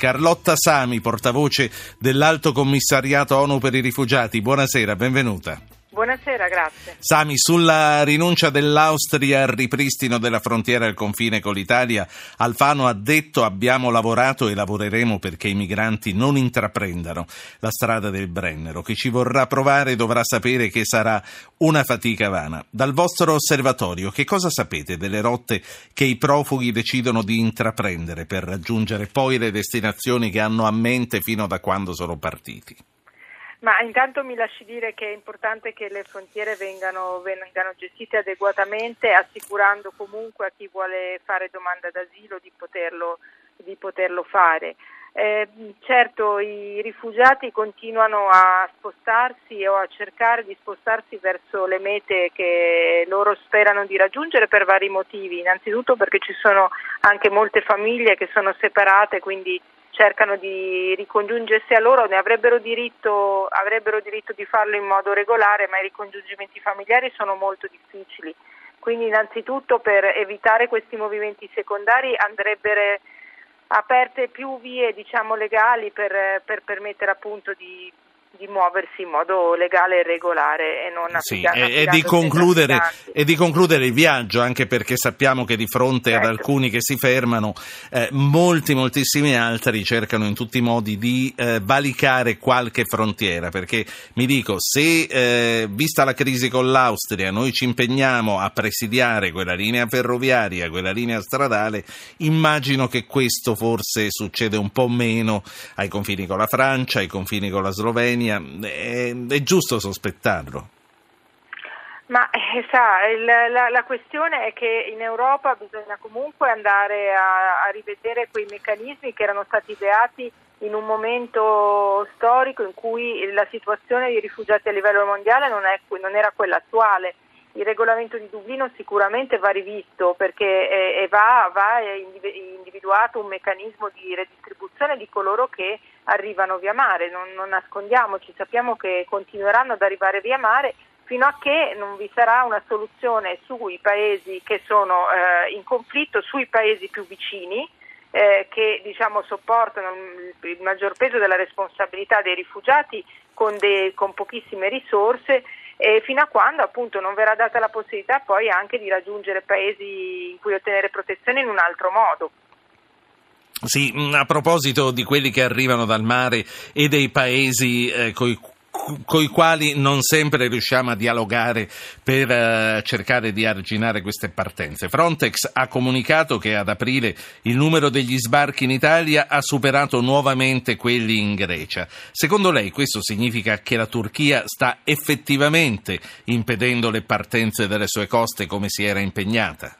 Carlotta Sami, portavoce dell'Alto Commissariato ONU per i rifugiati. Buonasera, benvenuta. Buonasera, grazie. Sami, sulla rinuncia dell'Austria al ripristino della frontiera al confine con l'Italia, Alfano ha detto abbiamo lavorato e lavoreremo perché i migranti non intraprendano la strada del Brennero. Chi ci vorrà provare dovrà sapere che sarà una fatica vana. Dal vostro osservatorio, che cosa sapete delle rotte che i profughi decidono di intraprendere per raggiungere poi le destinazioni che hanno a mente fino da quando sono partiti? Ma intanto mi lasci dire che è importante che le frontiere vengano, vengano, gestite adeguatamente, assicurando comunque a chi vuole fare domanda d'asilo di poterlo, di poterlo fare. Eh, certo i rifugiati continuano a spostarsi o a cercare di spostarsi verso le mete che loro sperano di raggiungere per vari motivi, innanzitutto perché ci sono anche molte famiglie che sono separate, quindi cercano di ricongiungersi a loro, ne avrebbero diritto, avrebbero diritto di farlo in modo regolare, ma i ricongiungimenti familiari sono molto difficili. Quindi innanzitutto per evitare questi movimenti secondari andrebbero aperte più vie diciamo, legali per, per permettere appunto di di muoversi in modo legale e regolare e non sì, e, e, di concludere, e, di concludere, il viaggio, anche perché sappiamo che di fronte certo. ad alcuni che si fermano, eh, molti, moltissimi altri cercano in tutti i modi di eh, valicare qualche frontiera, perché mi dico, se eh, vista la crisi con l'Austria noi ci impegniamo a presidiare quella linea ferroviaria, quella linea stradale, immagino che questo forse succede un po' meno ai confini con la Francia, ai confini con la Slovenia, Slovenia, è, è giusto sospettarlo? Ma eh, sa, il, la, la, questione è che in Europa bisogna comunque andare a, a, rivedere quei meccanismi che erano stati ideati in un momento storico in cui la situazione dei rifugiati a livello mondiale non, è, non era quella attuale il regolamento di Dublino sicuramente va rivisto perché va, va individuato un meccanismo di redistribuzione di coloro che arrivano via mare, non, non nascondiamoci, sappiamo che continueranno ad arrivare via mare fino a che non vi sarà una soluzione sui paesi che sono eh, in conflitto, sui paesi più vicini, eh, che diciamo, sopportano il maggior peso della responsabilità dei rifugiati con, de, con pochissime risorse eh, fino a quando appunto non verrà data la possibilità poi anche di raggiungere paesi in cui ottenere protezione in un altro modo. Sì, a proposito di quelli che arrivano dal mare e dei paesi eh, coi con i quali non sempre riusciamo a dialogare per uh, cercare di arginare queste partenze. Frontex ha comunicato che ad aprile il numero degli sbarchi in Italia ha superato nuovamente quelli in Grecia. Secondo lei questo significa che la Turchia sta effettivamente impedendo le partenze dalle sue coste come si era impegnata?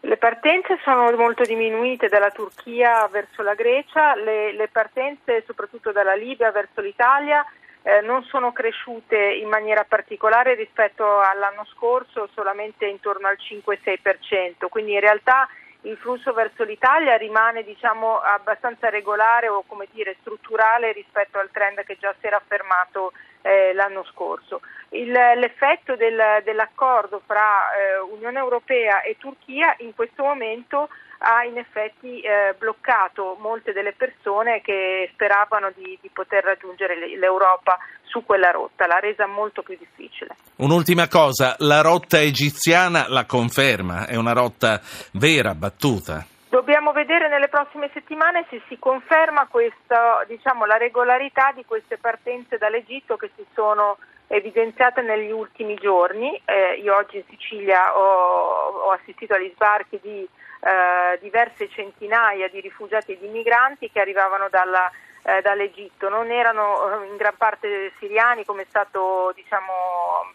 Le partenze sono molto diminuite dalla Turchia verso la Grecia, le, le partenze soprattutto dalla Libia verso l'Italia eh, non sono cresciute in maniera particolare rispetto all'anno scorso, solamente intorno al 5-6%, quindi in realtà il flusso verso l'Italia rimane diciamo, abbastanza regolare o dire, strutturale rispetto al trend che già si era affermato eh, l'anno scorso. Il, l'effetto del, dell'accordo fra eh, Unione Europea e Turchia in questo momento ha in effetti eh, bloccato molte delle persone che speravano di, di, poter raggiungere l'Europa su quella rotta, l'ha resa molto più difficile. Un'ultima cosa, la rotta egiziana la conferma, è una rotta vera, battuta? Dobbiamo vedere nelle prossime settimane se si conferma questa, diciamo, la regolarità di queste partenze dall'Egitto che si sono evidenziate negli ultimi giorni. Eh, io oggi in Sicilia ho, ho assistito agli sbarchi di eh, diverse centinaia di rifugiati e di migranti che arrivavano dalla, eh, dall'Egitto. Non erano eh, in gran parte siriani come è stato diciamo,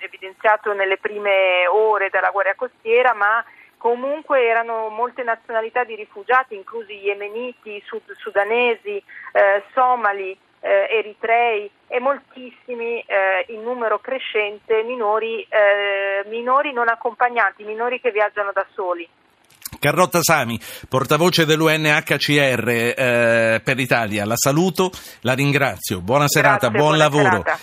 evidenziato nelle prime ore della guerra costiera, ma comunque erano molte nazionalità di rifugiati, inclusi yemeniti, sud- sudanesi, eh, somali, eh, eritrei e moltissimi eh, in numero crescente minori, eh, minori non accompagnati, minori che viaggiano da soli. Carlotta Sami, portavoce dell'UNHCR eh, per l'Italia, la saluto, la ringrazio, buona serata, Grazie, buon buona lavoro. Serata.